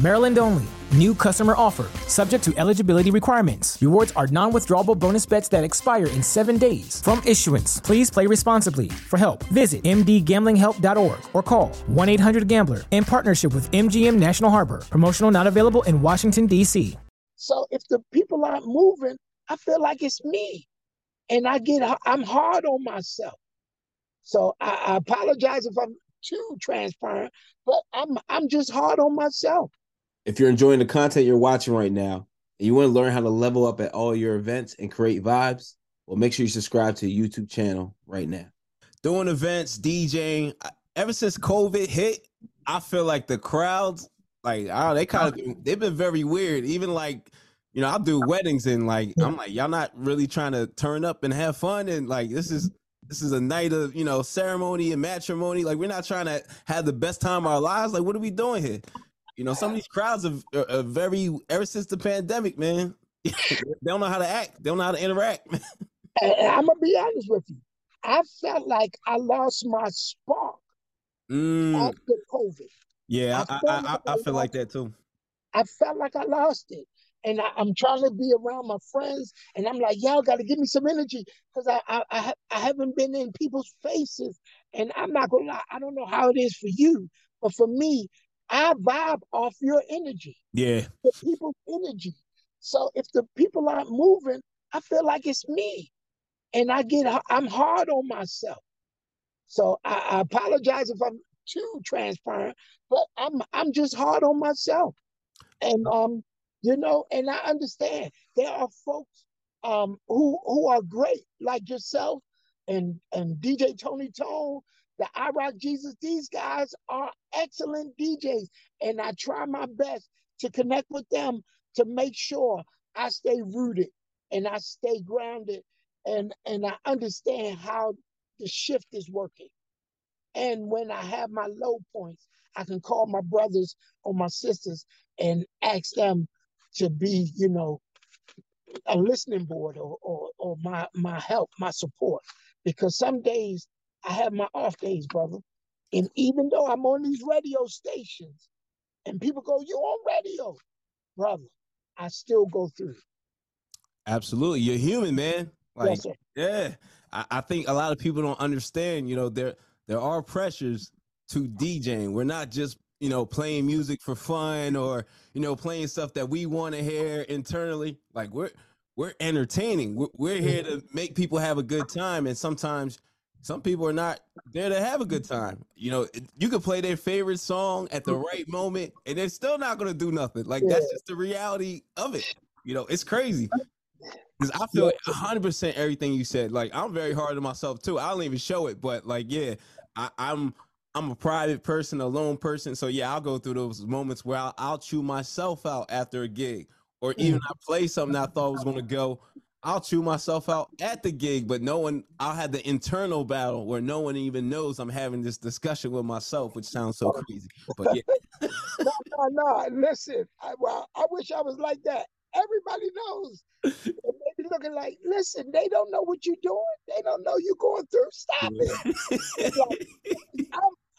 Maryland only. New customer offer. Subject to eligibility requirements. Rewards are non withdrawable bonus bets that expire in seven days. From issuance, please play responsibly. For help, visit mdgamblinghelp.org or call 1 800 Gambler in partnership with MGM National Harbor. Promotional not available in Washington, D.C. So if the people aren't moving, I feel like it's me. And I get, I'm hard on myself. So I, I apologize if I'm too transparent, but I'm I'm just hard on myself. If you're enjoying the content you're watching right now and you want to learn how to level up at all your events and create vibes, well, make sure you subscribe to the YouTube channel right now. Doing events, DJing, ever since COVID hit, I feel like the crowds, like, oh, they kind of they've been very weird. Even like, you know, I'll do weddings and like I'm like, y'all not really trying to turn up and have fun and like this is this is a night of you know ceremony and matrimony. Like we're not trying to have the best time of our lives. Like what are we doing here? You know, some of these crowds are, are, are very ever since the pandemic, man. they don't know how to act. They don't know how to interact. I'm gonna be honest with you. I felt like I lost my spark mm. after COVID. Yeah, I, I, I, like I, feel like that too. I felt like I lost it and I, am trying to be around my friends, and I'm like, y'all got to give me some energy because I, I I I haven't been in people's faces, and I'm not gonna lie, I don't know how it is for you, but for me, I vibe off your energy. Yeah, the people's energy. So if the people aren't moving, I feel like it's me, and I get I'm hard on myself. So I, I apologize if I'm too transparent, but I'm I'm just hard on myself, and um you know, and I understand there are folks um, who who are great, like yourself and and DJ Tony Tone, the I Rock Jesus. These guys are excellent DJs, and I try my best to connect with them to make sure I stay rooted and I stay grounded, and and I understand how the shift is working. And when I have my low points, I can call my brothers or my sisters and ask them to be, you know, a listening board or, or, or my, my help, my support. Because some days I have my off days, brother. And even though I'm on these radio stations and people go, You on radio, brother, I still go through. Absolutely. You're human, man. Like, yes, yeah. I, I think a lot of people don't understand, you know, there there are pressures to DJing. We're not just you know, playing music for fun or, you know, playing stuff that we want to hear internally. Like we're we're entertaining. We're, we're mm-hmm. here to make people have a good time. And sometimes some people are not there to have a good time. You know, you can play their favorite song at the right moment and they're still not going to do nothing. Like that's just the reality of it. You know, it's crazy. Cause I feel hundred percent everything you said. Like I'm very hard on myself too. I don't even show it, but like, yeah, I, I'm I'm a private person, a lone person. So yeah, I'll go through those moments where I'll, I'll chew myself out after a gig, or even mm. I play something I thought was gonna go. I'll chew myself out at the gig, but no one. I'll have the internal battle where no one even knows I'm having this discussion with myself, which sounds so crazy. But yeah. no, no, no. Listen, I, well, I wish I was like that. Everybody knows. they be looking like, listen, they don't know what you're doing. They don't know you're going through. Stop it. like,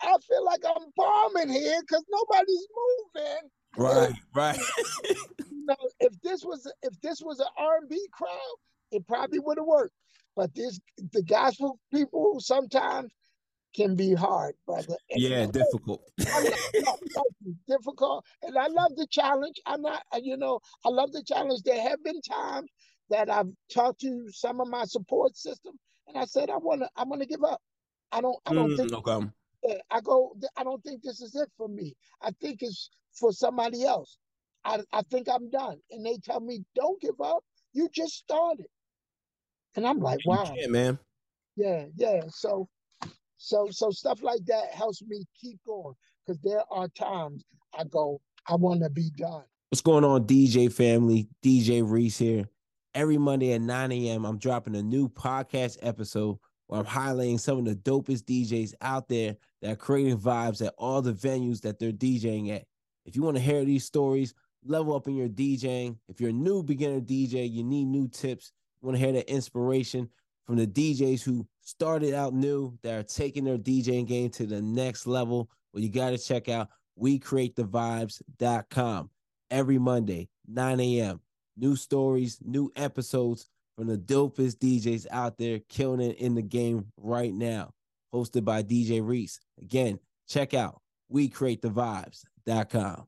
I feel like I'm bombing here because nobody's moving. Right, right. know, if this was if this was an R&B crowd, it probably would have worked. But this the gospel people sometimes can be hard, brother. And yeah, difficult. difficult, and I love the challenge. I'm not, you know, I love the challenge. There have been times that I've talked to some of my support system, and I said I want to, I want to give up. I don't, I don't mm, think. Okay. I go, I don't think this is it for me. I think it's for somebody else. I, I think I'm done. And they tell me, don't give up. You just started. And I'm like, wow. man. Yeah, yeah. So so so stuff like that helps me keep going. Cause there are times I go, I want to be done. What's going on, DJ family? DJ Reese here. Every Monday at 9 a.m., I'm dropping a new podcast episode where I'm highlighting some of the dopest DJs out there that are creating vibes at all the venues that they're DJing at. If you want to hear these stories, level up in your DJing. If you're a new beginner DJ, you need new tips. You want to hear the inspiration from the DJs who started out new that are taking their DJing game to the next level. Well, you got to check out WeCreateTheVibes.com every Monday, 9 a.m. New stories, new episodes from the dopest DJs out there killing it in the game right now. Hosted by DJ Reese. Again, check out WeCreateTheVibes.com.